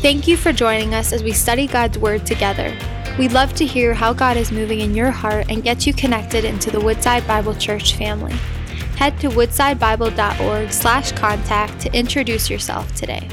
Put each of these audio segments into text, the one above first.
Thank you for joining us as we study God's Word together. We'd love to hear how God is moving in your heart and get you connected into the Woodside Bible Church family. Head to woodsidebible.org slash contact to introduce yourself today.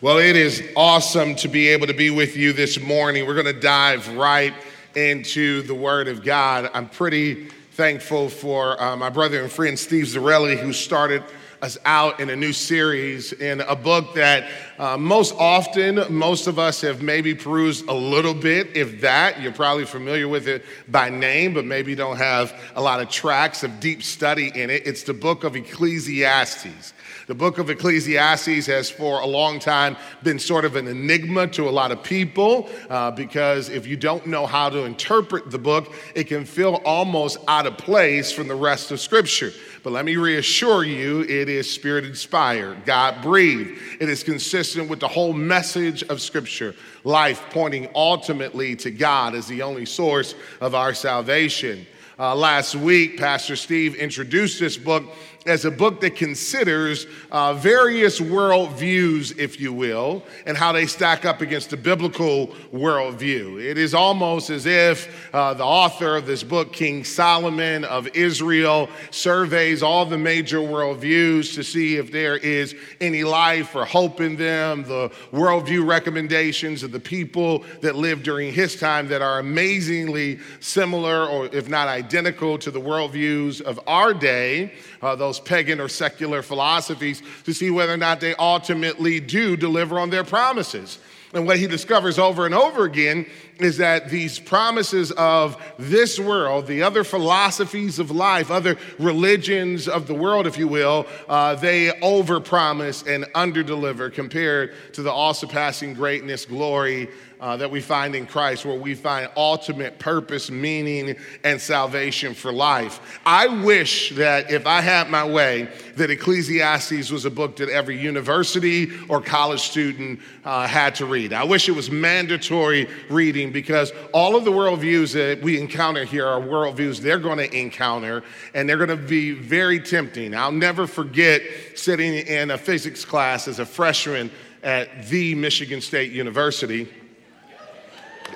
Well, it is awesome to be able to be with you this morning. We're going to dive right into the Word of God. I'm pretty thankful for uh, my brother and friend Steve Zarelli, who started us out in a new series in a book that uh, most often most of us have maybe perused a little bit, if that. You're probably familiar with it by name, but maybe don't have a lot of tracks of deep study in it. It's the book of Ecclesiastes. The book of Ecclesiastes has for a long time been sort of an enigma to a lot of people uh, because if you don't know how to interpret the book, it can feel almost out of place from the rest of Scripture. But let me reassure you, it is spirit inspired, God breathed. It is consistent with the whole message of Scripture, life pointing ultimately to God as the only source of our salvation. Uh, last week, Pastor Steve introduced this book as a book that considers uh, various worldviews, if you will, and how they stack up against the biblical worldview. It is almost as if uh, the author of this book, King Solomon of Israel, surveys all the major worldviews to see if there is any life or hope in them, the worldview recommendations of the people that lived during his time that are amazingly similar, or if not identical, to the worldviews of our day uh, those pagan or secular philosophies to see whether or not they ultimately do deliver on their promises. And what he discovers over and over again is that these promises of this world, the other philosophies of life, other religions of the world, if you will, uh, they overpromise and underdeliver compared to the all surpassing greatness, glory, uh, that we find in Christ, where we find ultimate purpose, meaning, and salvation for life. I wish that if I had my way, that Ecclesiastes was a book that every university or college student uh, had to read. I wish it was mandatory reading because all of the worldviews that we encounter here are worldviews they're going to encounter, and they're going to be very tempting. I'll never forget sitting in a physics class as a freshman at the Michigan State University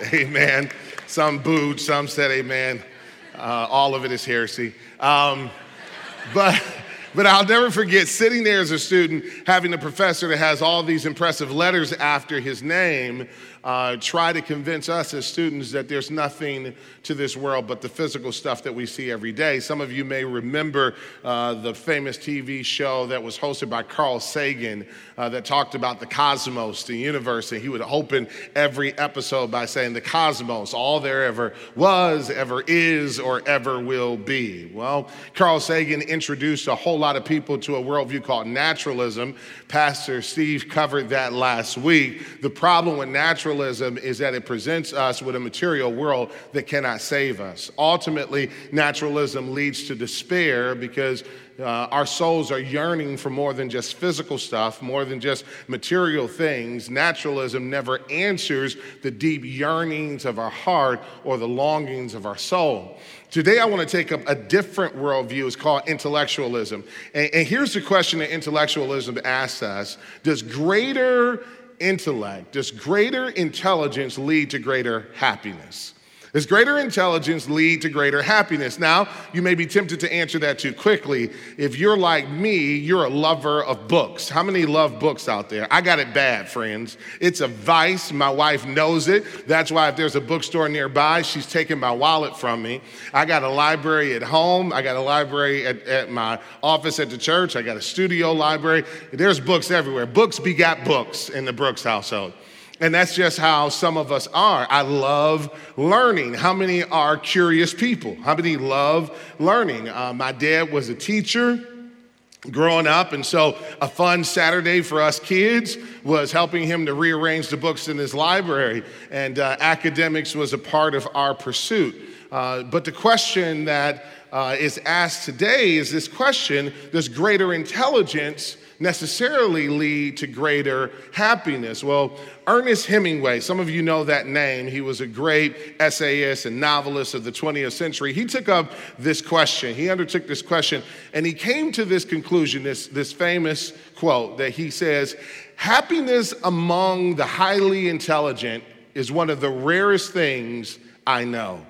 Amen. Some booed, some said amen. Uh, all of it is heresy. Um, but, but I'll never forget sitting there as a student, having a professor that has all these impressive letters after his name, uh, try to convince us as students that there's nothing to this world but the physical stuff that we see every day. Some of you may remember uh, the famous TV show that was hosted by Carl Sagan uh, that talked about the cosmos, the universe, and he would open every episode by saying, The cosmos, all there ever was, ever is, or ever will be. Well, Carl Sagan introduced a whole lot of people to a worldview called naturalism. Pastor Steve covered that last week. The problem with naturalism naturalism is that it presents us with a material world that cannot save us. Ultimately, naturalism leads to despair because uh, our souls are yearning for more than just physical stuff, more than just material things. Naturalism never answers the deep yearnings of our heart or the longings of our soul. Today, I want to take up a different worldview. It's called intellectualism. And, and here's the question that intellectualism asks us Does greater intellect, does greater intelligence lead to greater happiness? Does greater intelligence lead to greater happiness? Now, you may be tempted to answer that too quickly. If you're like me, you're a lover of books. How many love books out there? I got it bad, friends. It's a vice. My wife knows it. That's why if there's a bookstore nearby, she's taking my wallet from me. I got a library at home. I got a library at, at my office at the church. I got a studio library. There's books everywhere. Books begat books in the Brooks household. And that's just how some of us are. I love learning. How many are curious people? How many love learning? Uh, my dad was a teacher growing up, and so a fun Saturday for us kids was helping him to rearrange the books in his library, and uh, academics was a part of our pursuit. Uh, but the question that uh, is asked today is this question Does greater intelligence necessarily lead to greater happiness. Well, Ernest Hemingway, some of you know that name. He was a great essayist and novelist of the 20th century. He took up this question. He undertook this question and he came to this conclusion, this, this famous quote that he says, Happiness among the highly intelligent is one of the rarest things I know.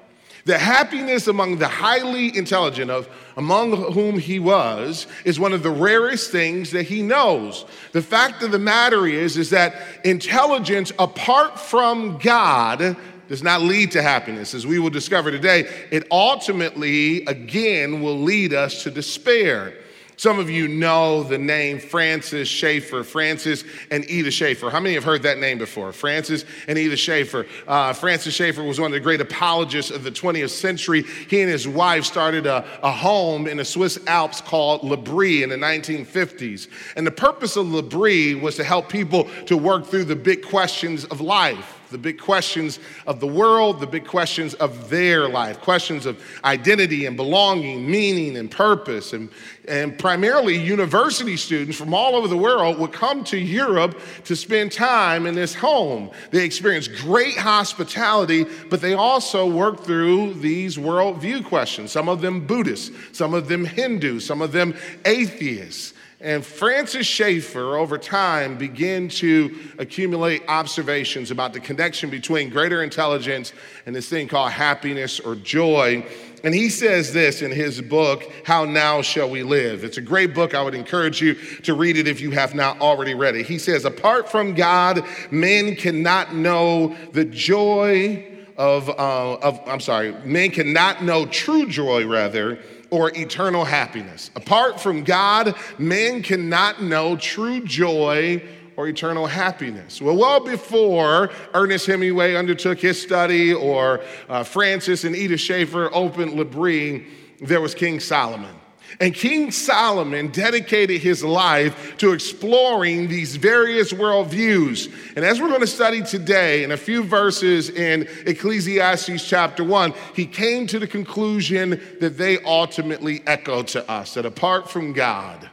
The happiness among the highly intelligent, of among whom he was, is one of the rarest things that he knows. The fact of the matter is, is that intelligence apart from God does not lead to happiness. As we will discover today, it ultimately, again, will lead us to despair. Some of you know the name Francis Schaeffer, Francis and Edith Schaeffer. How many have heard that name before? Francis and Edith Schaeffer. Uh, Francis Schaeffer was one of the great apologists of the 20th century. He and his wife started a, a home in the Swiss Alps called L'Abri in the 1950s. And the purpose of L'Abri was to help people to work through the big questions of life the big questions of the world, the big questions of their life, questions of identity and belonging, meaning and purpose. And, and primarily, university students from all over the world would come to Europe to spend time in this home. They experienced great hospitality, but they also worked through these worldview questions. Some of them Buddhists, some of them Hindu, some of them atheists. And Francis Schaeffer, over time, began to accumulate observations about the connection between greater intelligence and this thing called happiness or joy. And he says this in his book, How Now Shall We Live? It's a great book. I would encourage you to read it if you have not already read it. He says, Apart from God, men cannot know the joy of, uh, of I'm sorry, man cannot know true joy, rather or eternal happiness. Apart from God, man cannot know true joy or eternal happiness. Well, well before Ernest Hemingway undertook his study or uh, Francis and Edith Schaeffer opened L'Abri, there was King Solomon. And King Solomon dedicated his life to exploring these various worldviews. And as we're going to study today, in a few verses in Ecclesiastes chapter 1, he came to the conclusion that they ultimately echo to us that apart from God,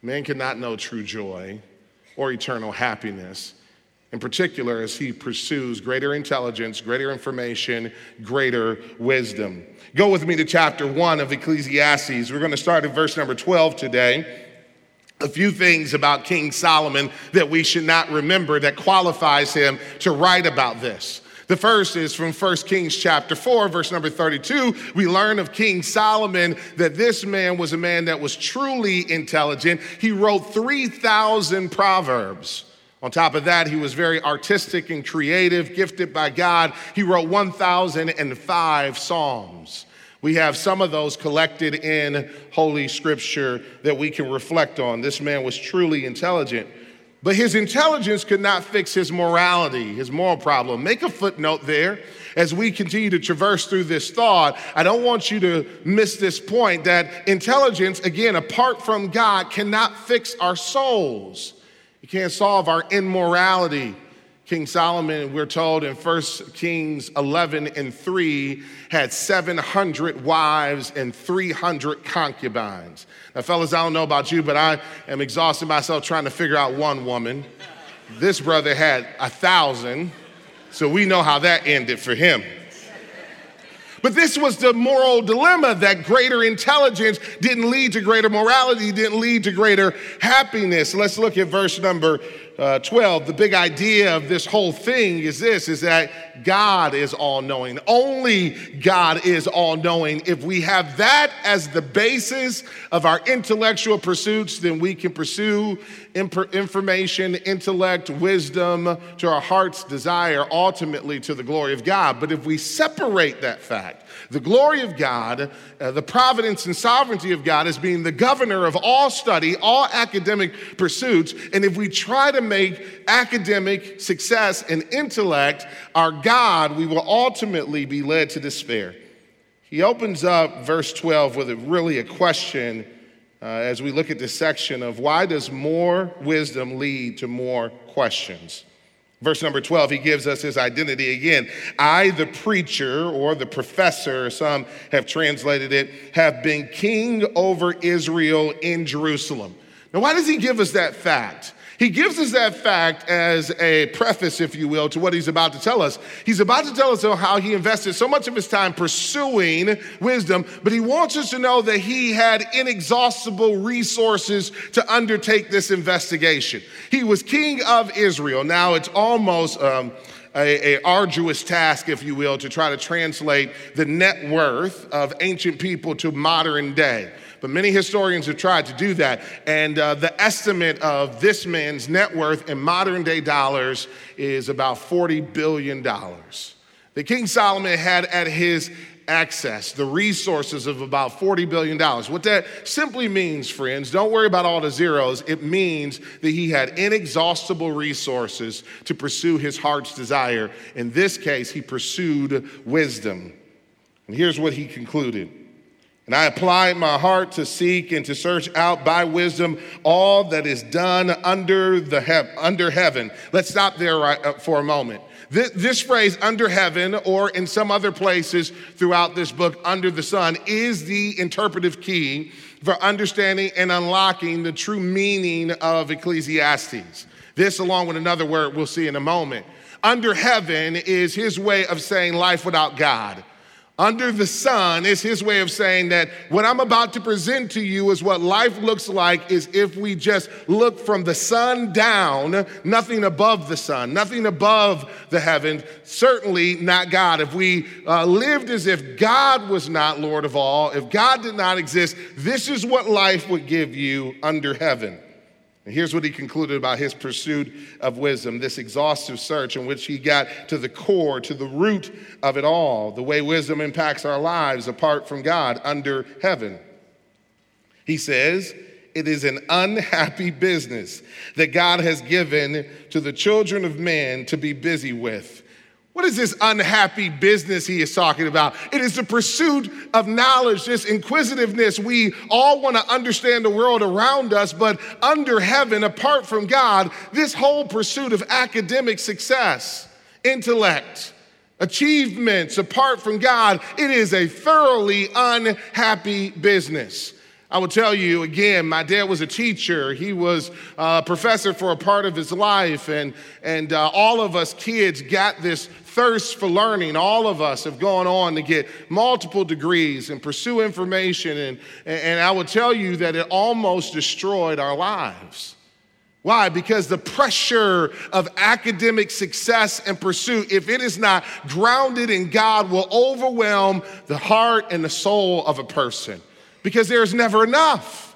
man cannot know true joy or eternal happiness in particular as he pursues greater intelligence, greater information, greater wisdom. Go with me to chapter 1 of Ecclesiastes. We're going to start at verse number 12 today. A few things about King Solomon that we should not remember that qualifies him to write about this. The first is from 1 Kings chapter 4, verse number 32. We learn of King Solomon that this man was a man that was truly intelligent. He wrote 3,000 proverbs. On top of that, he was very artistic and creative, gifted by God. He wrote 1,005 Psalms. We have some of those collected in Holy Scripture that we can reflect on. This man was truly intelligent. But his intelligence could not fix his morality, his moral problem. Make a footnote there as we continue to traverse through this thought. I don't want you to miss this point that intelligence, again, apart from God, cannot fix our souls. You can't solve our immorality. King Solomon, we're told in 1 Kings 11 and 3, had 700 wives and 300 concubines. Now, fellas, I don't know about you, but I am exhausting myself trying to figure out one woman. This brother had a thousand, so we know how that ended for him. But this was the moral dilemma that greater intelligence didn't lead to greater morality, didn't lead to greater happiness. Let's look at verse number uh, 12, the big idea of this whole thing is this is that God is all knowing. Only God is all knowing. If we have that as the basis of our intellectual pursuits, then we can pursue imp- information, intellect, wisdom to our heart's desire, ultimately to the glory of God. But if we separate that fact, the glory of God, uh, the providence and sovereignty of God as being the governor of all study, all academic pursuits. And if we try to make academic success and intellect our God, we will ultimately be led to despair. He opens up verse 12 with a, really a question uh, as we look at this section of why does more wisdom lead to more questions? Verse number 12, he gives us his identity again. I, the preacher or the professor, some have translated it, have been king over Israel in Jerusalem. Now, why does he give us that fact? He gives us that fact as a preface, if you will, to what he's about to tell us. He's about to tell us how he invested so much of his time pursuing wisdom, but he wants us to know that he had inexhaustible resources to undertake this investigation. He was king of Israel. Now, it's almost. Um, a, a, arduous task, if you will, to try to translate the net worth of ancient people to modern day. But many historians have tried to do that. And uh, the estimate of this man's net worth in modern day dollars is about $40 billion. The King Solomon had at his access, the resources of about $40 billion. What that simply means, friends, don't worry about all the zeros. It means that he had inexhaustible resources to pursue his heart's desire. In this case, he pursued wisdom. And here's what he concluded and I applied my heart to seek and to search out by wisdom all that is done under, the he- under heaven. Let's stop there right, uh, for a moment. This phrase, under heaven, or in some other places throughout this book, under the sun, is the interpretive key for understanding and unlocking the true meaning of Ecclesiastes. This, along with another word we'll see in a moment. Under heaven is his way of saying life without God under the sun is his way of saying that what I'm about to present to you is what life looks like is if we just look from the sun down, nothing above the sun, nothing above the heavens, certainly not God. If we uh, lived as if God was not Lord of all, if God did not exist, this is what life would give you under heaven. And here's what he concluded about his pursuit of wisdom this exhaustive search in which he got to the core, to the root of it all, the way wisdom impacts our lives apart from God under heaven. He says, it is an unhappy business that God has given to the children of men to be busy with. What is this unhappy business he is talking about? It is the pursuit of knowledge, this inquisitiveness. We all want to understand the world around us, but under heaven, apart from God, this whole pursuit of academic success, intellect, achievements apart from God, it is a thoroughly unhappy business. I will tell you again, my dad was a teacher. He was a professor for a part of his life. And, and uh, all of us kids got this thirst for learning. All of us have gone on to get multiple degrees and pursue information. And, and I will tell you that it almost destroyed our lives. Why? Because the pressure of academic success and pursuit, if it is not grounded in God, will overwhelm the heart and the soul of a person because there's never enough.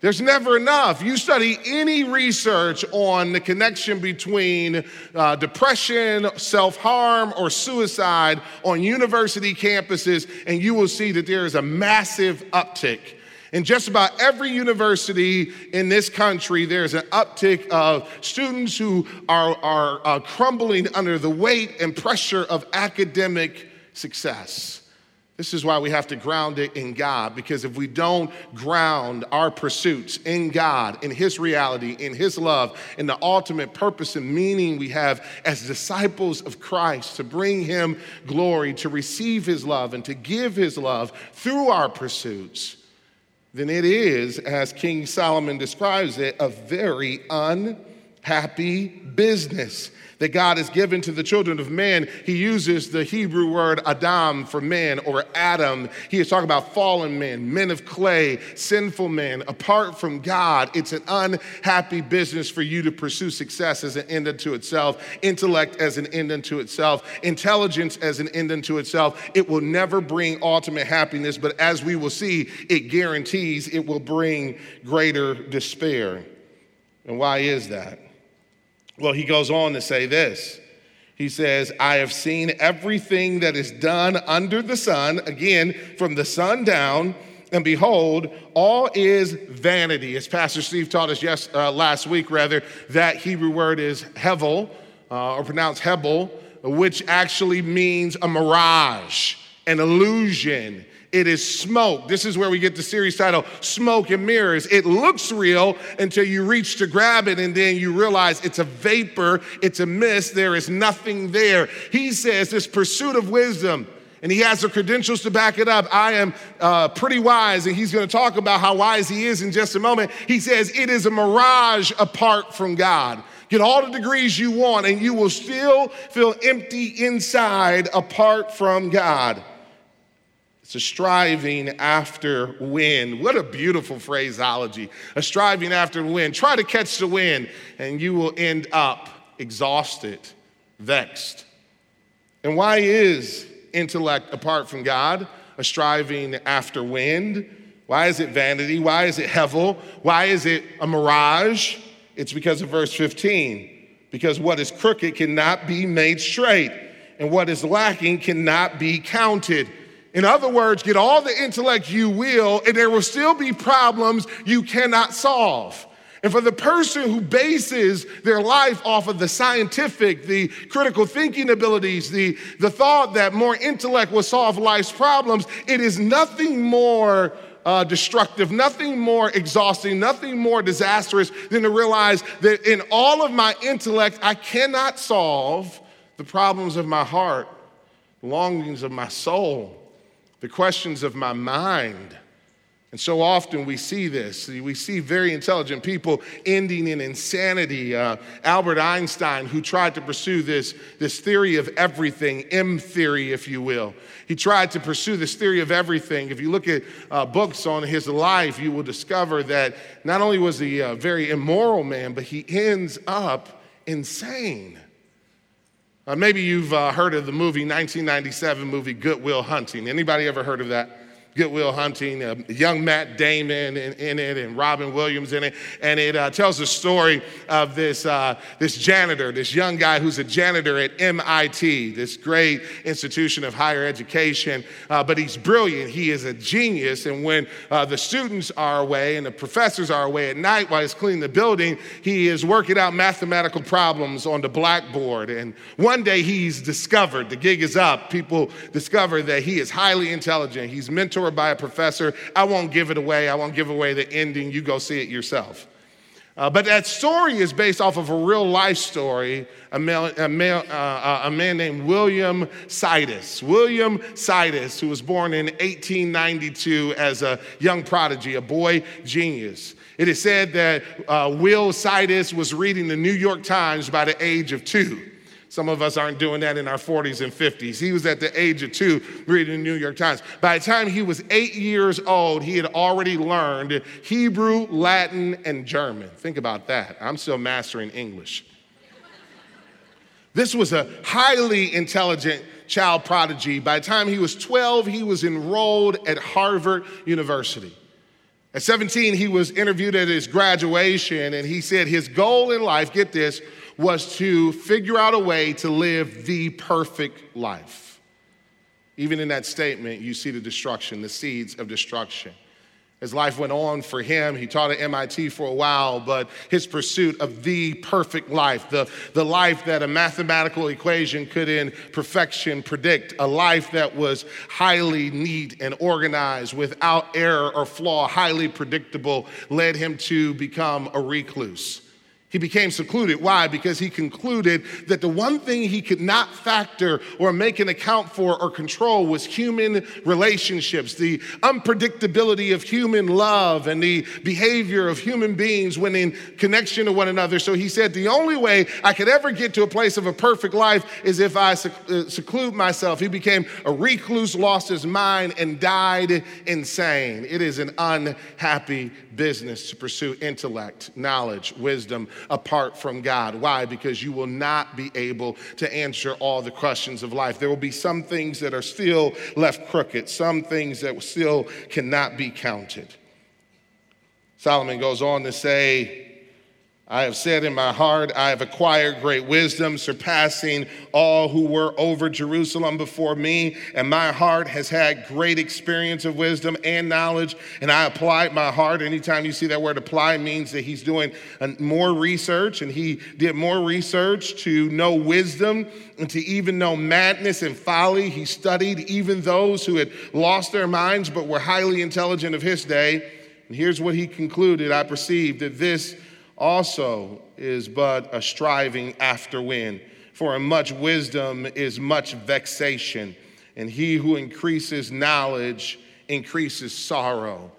There's never enough. You study any research on the connection between uh, depression, self harm, or suicide on university campuses, and you will see that there is a massive uptick. In just about every university in this country, there's an uptick of students who are, are uh, crumbling under the weight and pressure of academic success. This is why we have to ground it in God, because if we don't ground our pursuits in God, in His reality, in His love, in the ultimate purpose and meaning we have as disciples of Christ to bring Him glory, to receive His love, and to give His love through our pursuits, then it is, as King Solomon describes it, a very unhappy business that God has given to the children of man, he uses the Hebrew word Adam for man or Adam. He is talking about fallen men, men of clay, sinful men. Apart from God, it's an unhappy business for you to pursue success as an end unto itself, intellect as an end unto itself, intelligence as an end unto itself. It will never bring ultimate happiness, but as we will see, it guarantees it will bring greater despair. And why is that? Well, he goes on to say this. He says, I have seen everything that is done under the sun, again, from the sun down, and behold, all is vanity. As Pastor Steve taught us yes, uh, last week, rather, that Hebrew word is hevel, uh, or pronounced hebel, which actually means a mirage, an illusion. It is smoke. This is where we get the series title, Smoke and Mirrors. It looks real until you reach to grab it and then you realize it's a vapor, it's a mist, there is nothing there. He says this pursuit of wisdom And he has the credentials to back it up. I am uh, pretty wise, and he's going to talk about how wise he is in just a moment. He says, It is a mirage apart from God. Get all the degrees you want, and you will still feel empty inside apart from God. It's a striving after wind. What a beautiful phraseology. A striving after wind. Try to catch the wind, and you will end up exhausted, vexed. And why is intellect apart from God a striving after wind? Why is it vanity? Why is it hevel? Why is it a mirage? It's because of verse 15. Because what is crooked cannot be made straight, and what is lacking cannot be counted. In other words, get all the intellect you will, and there will still be problems you cannot solve. And for the person who bases their life off of the scientific, the critical thinking abilities, the, the thought that more intellect will solve life's problems, it is nothing more uh, destructive, nothing more exhausting, nothing more disastrous than to realize that in all of my intellect, I cannot solve the problems of my heart, longings of my soul, the questions of my mind. And so often we see this. We see very intelligent people ending in insanity. Uh, Albert Einstein, who tried to pursue this, this theory of everything, M theory, if you will. He tried to pursue this theory of everything. If you look at uh, books on his life, you will discover that not only was he a very immoral man, but he ends up insane. Uh, maybe you've uh, heard of the movie 1997 movie Good Will Hunting. Anybody ever heard of that? Good Will Hunting, uh, young Matt Damon in, in, it, and Robin Williams in it. And it uh, tells the story of this, uh, this janitor, this young guy who's a janitor at MIT, this great institution of higher education. Uh, but he's brilliant, he is a genius. And when uh, the students are away and the professors are away at night while he's cleaning the building, he is working out mathematical problems on the blackboard. And one day he's discovered, the gig is up, people discover that he is highly intelligent, he's mentored by a professor. I won't give it away. I won't give away the ending. You go see it yourself. Uh, but that story is based off of a real life story, a, male, a, male, uh, uh a man named William Sidis. William Sidis, who was born in 1892 as a young prodigy, a boy genius. It is said that uh, Will Sidis was reading the New York Times by the age of two. Some of us aren't doing that in our 40s and 50s. He was at the age of two reading the New York Times. By the time he was eight years old, he had already learned Hebrew, Latin, and German. Think about that. I'm still mastering English. This was a highly intelligent child prodigy. By the time he was 12, he was enrolled at Harvard University. At 17, he was interviewed at his graduation, and he said his goal in life, get this, was to figure out a way to live the perfect life. Even in that statement, you see the destruction, the seeds of destruction. As life went on for him, he taught at MIT for a while, but his pursuit of the perfect life, the, the life that a mathematical equation could in perfection predict, a life that was highly neat and organized, without error or flaw, highly predictable, led him to become a recluse. He became secluded. Why? Because he concluded that the one thing he could not factor or make an account for or control was human relationships, the unpredictability of human love and the behavior of human beings when in connection to one another. So he said, The only way I could ever get to a place of a perfect life is if I uh, seclude myself. He became a recluse, lost his mind, and died insane. It is an unhappy business to pursue intellect, knowledge, wisdom apart from God. Why? Because you will not be able to answer all the questions of life. There will be some things that are still left crooked, some things that still cannot be counted. Solomon goes on to say, I have said in my heart, I have acquired great wisdom, surpassing all who were over Jerusalem before me. And my heart has had great experience of wisdom and knowledge. And I applied my heart. Anytime you see that word apply, means that he's doing more research. And he did more research to know wisdom and to even know madness and folly. He studied even those who had lost their minds but were highly intelligent of his day. And here's what he concluded I perceived that this also is but a striving after wind. For in much wisdom is much vexation, and he who increases knowledge increases sorrow.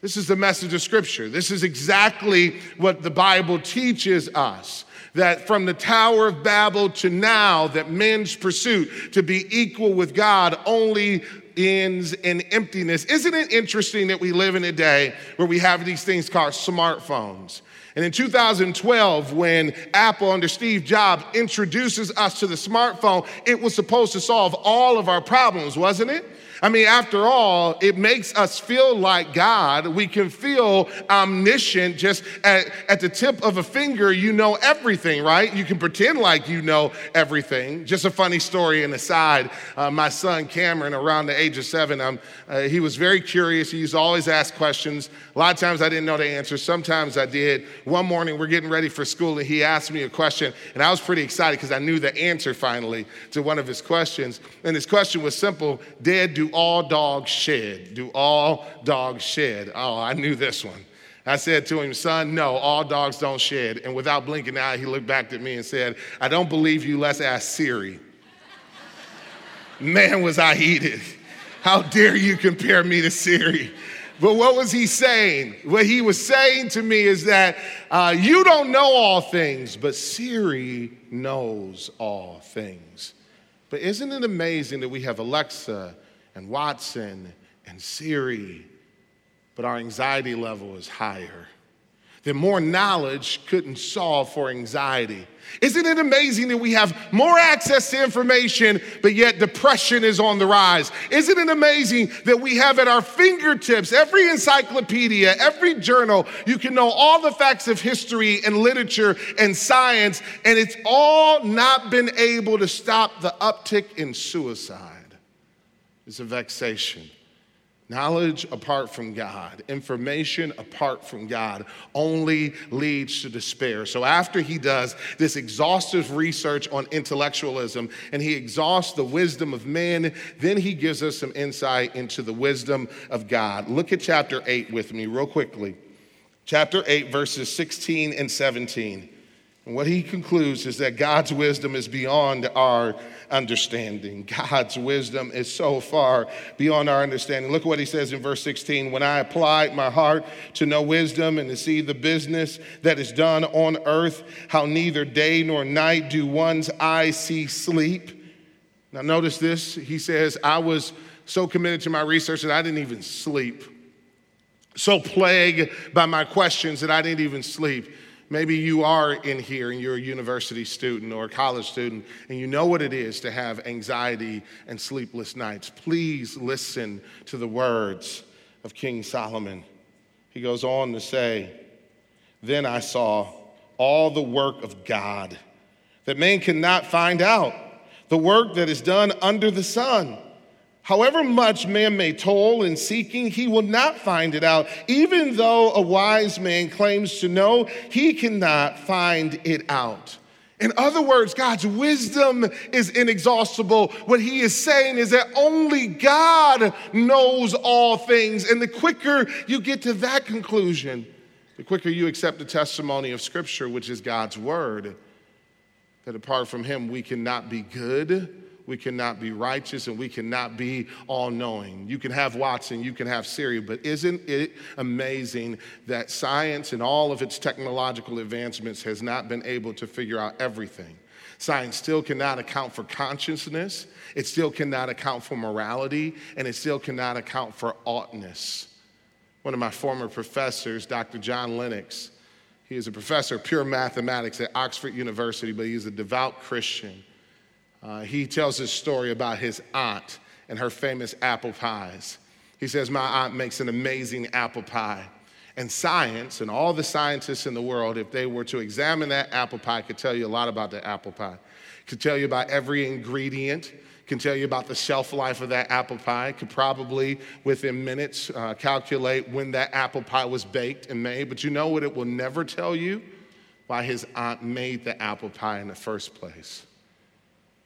This is the message of Scripture. This is exactly what the Bible teaches us that from the Tower of Babel to now, that men's pursuit to be equal with God only ends in emptiness. Isn't it interesting that we live in a day where we have these things called smartphones? And in 2012, when Apple under Steve Jobs introduces us to the smartphone, it was supposed to solve all of our problems, wasn't it? I mean, after all, it makes us feel like God. We can feel omniscient just at, at the tip of a finger. You know everything, right? You can pretend like you know everything. Just a funny story and aside uh, my son Cameron, around the age of seven, um, uh, he was very curious. He used to always ask questions. A lot of times I didn't know the answer, sometimes I did. One morning, we're getting ready for school, and he asked me a question, and I was pretty excited because I knew the answer finally to one of his questions. And his question was simple Dad, do all dogs shed? Do all dogs shed? Oh, I knew this one. I said to him, Son, no, all dogs don't shed. And without blinking an eye, he looked back at me and said, I don't believe you. Let's ask Siri. Man, was I heated. How dare you compare me to Siri? But what was he saying? What he was saying to me is that uh, you don't know all things, but Siri knows all things. But isn't it amazing that we have Alexa and Watson and Siri, but our anxiety level is higher. That more knowledge couldn't solve for anxiety. Isn't it amazing that we have more access to information, but yet depression is on the rise? Isn't it amazing that we have at our fingertips every encyclopedia, every journal, you can know all the facts of history and literature and science, and it's all not been able to stop the uptick in suicide? Is a vexation. Knowledge apart from God, information apart from God only leads to despair. So, after he does this exhaustive research on intellectualism and he exhausts the wisdom of men, then he gives us some insight into the wisdom of God. Look at chapter 8 with me, real quickly. Chapter 8, verses 16 and 17. And what he concludes is that God's wisdom is beyond our understanding. God's wisdom is so far beyond our understanding. Look at what he says in verse 16 When I applied my heart to know wisdom and to see the business that is done on earth, how neither day nor night do one's eyes see sleep. Now, notice this. He says, I was so committed to my research that I didn't even sleep. So plagued by my questions that I didn't even sleep. Maybe you are in here and you're a university student or a college student and you know what it is to have anxiety and sleepless nights. Please listen to the words of King Solomon. He goes on to say, Then I saw all the work of God that man cannot find out, the work that is done under the sun. However much man may toil in seeking, he will not find it out. Even though a wise man claims to know, he cannot find it out. In other words, God's wisdom is inexhaustible. What he is saying is that only God knows all things. And the quicker you get to that conclusion, the quicker you accept the testimony of Scripture, which is God's word, that apart from him, we cannot be good we cannot be righteous and we cannot be all knowing. You can have Watson, you can have Siri, but isn't it amazing that science and all of its technological advancements has not been able to figure out everything? Science still cannot account for consciousness, it still cannot account for morality, and it still cannot account for oughtness. One of my former professors, Dr. John Lennox, he is a professor of pure mathematics at Oxford University, but he is a devout Christian. Uh, he tells this story about his aunt and her famous apple pies. He says, My aunt makes an amazing apple pie. And science and all the scientists in the world, if they were to examine that apple pie, could tell you a lot about the apple pie. Could tell you about every ingredient, can tell you about the shelf life of that apple pie, could probably within minutes uh, calculate when that apple pie was baked and made. But you know what it will never tell you? Why his aunt made the apple pie in the first place.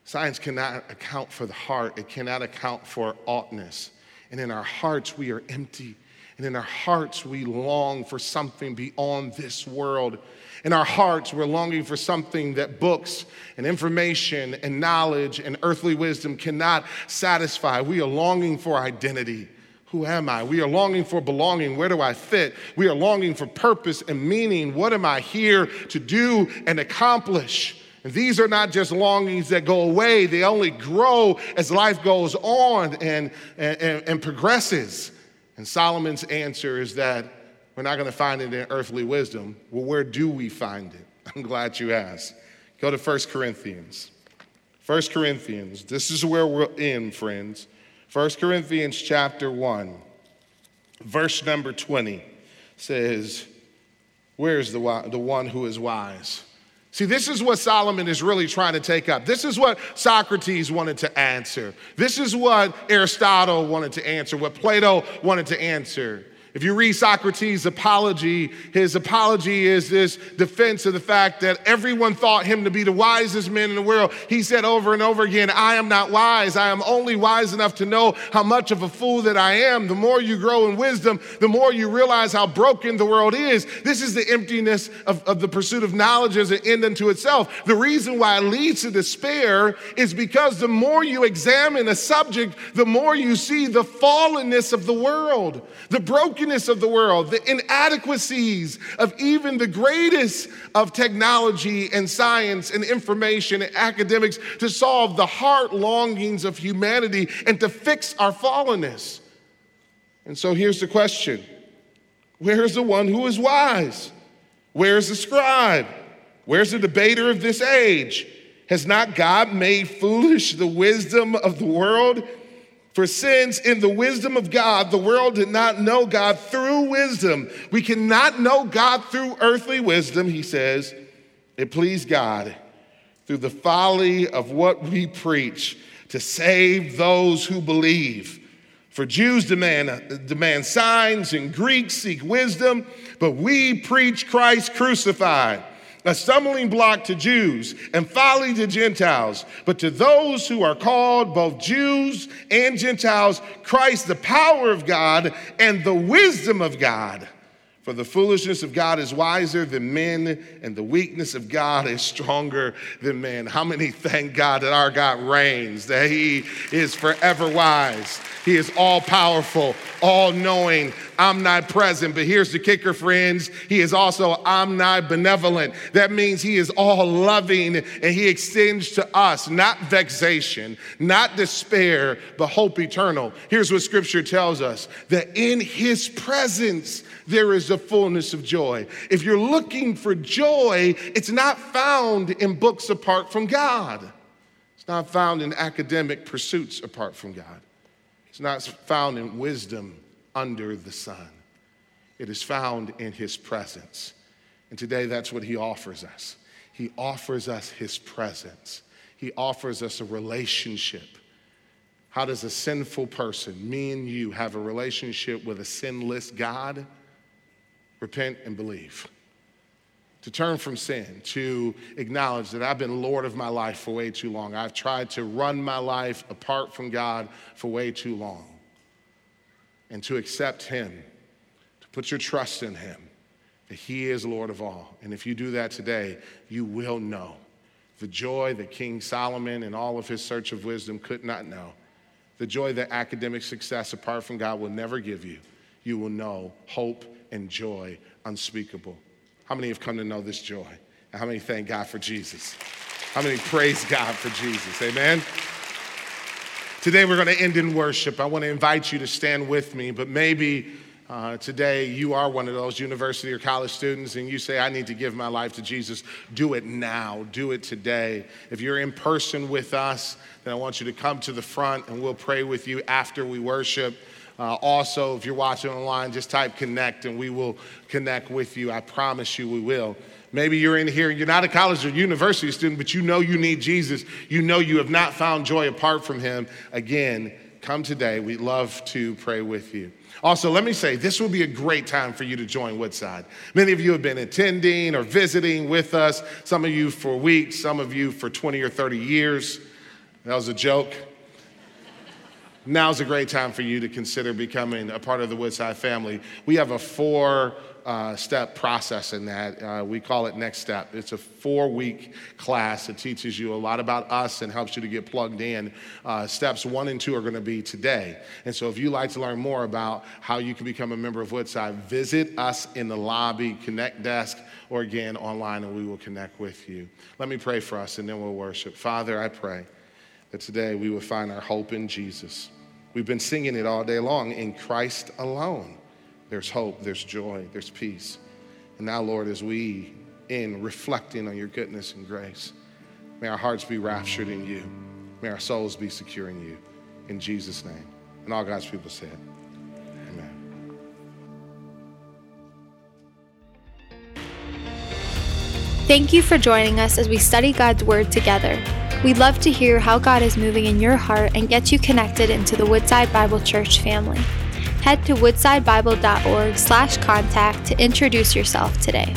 Science cannot account for the heart, it cannot account for oughtness. And in our hearts, we are empty And in our hearts, we long for something beyond this world. In our hearts, we're longing for something that books and information and knowledge and earthly wisdom cannot satisfy. We are longing for identity. Who am I? We are longing for belonging. Where do I fit? We are longing for purpose and meaning. What am I here to do and accomplish? And these are not just longings that go away, they only grow as life goes on and, and, and progresses. And Solomon's answer is that we're not going to find it in earthly wisdom. Well, where do we find it? I'm glad you asked. Go to 1 Corinthians. 1 Corinthians, this is where we're in, friends. 1 Corinthians chapter 1, verse number 20 says, Where is the, the one who is wise? See, this is what Solomon is really trying to take up. This is what Socrates wanted to answer. This is what Aristotle wanted to answer, what Plato wanted to answer. If you read Socrates' apology, his apology is this defense of the fact that everyone thought him to be the wisest man in the world. He said over and over again, I am not wise. I am only wise enough to know how much of a fool that I am. The more you grow in wisdom, the more you realize how broken the world is. This is the emptiness of, of the pursuit of knowledge as an end unto itself. The reason why it leads to despair is because the more you examine a subject, the more you see the fallenness of the world, the broken brokenness of the world, the inadequacies of even the greatest of technology and science and information and academics to solve the heart longings of humanity and to fix our fallenness. And so here's the question Where's the one who is wise? Where's the scribe? Where's the debater of this age? Has not God made foolish the wisdom of the world? For since in the wisdom of God, the world did not know God through wisdom, we cannot know God through earthly wisdom, he says, it pleased God through the folly of what we preach to save those who believe. For Jews demand, demand signs and Greeks seek wisdom, but we preach Christ crucified a stumbling block to Jews and folly to Gentiles. But to those who are called, both Jews and Gentiles, Christ, the power of God and the wisdom of God. For the foolishness of God is wiser than men, and the weakness of God is stronger than men. How many thank God that our God reigns, that He is forever wise? He is all powerful, all knowing, omnipresent. But here's the kicker, friends He is also omnibenevolent. That means He is all loving and He extends to us not vexation, not despair, but hope eternal. Here's what Scripture tells us that in His presence, there is fullness of joy. If you're looking for joy, it's not found in books apart from God. It's not found in academic pursuits apart from God. It's not found in wisdom under the sun. It is found in His presence. And today, that's what He offers us. He offers us His presence, He offers us a relationship. How does a sinful person, me and you, have a relationship with a sinless God? Repent and believe. To turn from sin, to acknowledge that I've been Lord of my life for way too long. I've tried to run my life apart from God for way too long. And to accept Him, to put your trust in Him, that He is Lord of all. And if you do that today, you will know the joy that King Solomon and all of his search of wisdom could not know, the joy that academic success apart from God will never give you. You will know hope and joy unspeakable. How many have come to know this joy? And how many thank God for Jesus? How many praise God for Jesus? Amen. Today we're going to end in worship. I want to invite you to stand with me, but maybe uh, today you are one of those university or college students and you say, I need to give my life to Jesus. Do it now. Do it today. If you're in person with us, then I want you to come to the front and we'll pray with you after we worship. Uh, also, if you're watching online, just type connect and we will connect with you. I promise you we will. Maybe you're in here and you're not a college or university student, but you know you need Jesus. You know you have not found joy apart from Him. Again, come today. We'd love to pray with you. Also, let me say, this will be a great time for you to join Woodside. Many of you have been attending or visiting with us, some of you for weeks, some of you for 20 or 30 years. That was a joke. Now's a great time for you to consider becoming a part of the Woodside family. We have a four uh, step process in that. Uh, we call it Next Step. It's a four week class that teaches you a lot about us and helps you to get plugged in. Uh, steps one and two are going to be today. And so if you'd like to learn more about how you can become a member of Woodside, visit us in the lobby, Connect Desk, or again online, and we will connect with you. Let me pray for us and then we'll worship. Father, I pray that today we will find our hope in Jesus. We've been singing it all day long in Christ alone. There's hope, there's joy, there's peace. And now, Lord, as we, in reflecting on your goodness and grace, may our hearts be raptured in you. May our souls be secure in you. In Jesus' name. And all God's people said, Amen. Thank you for joining us as we study God's Word together. We'd love to hear how God is moving in your heart and get you connected into the Woodside Bible Church family head to woodsidebible.org slash contact to introduce yourself today.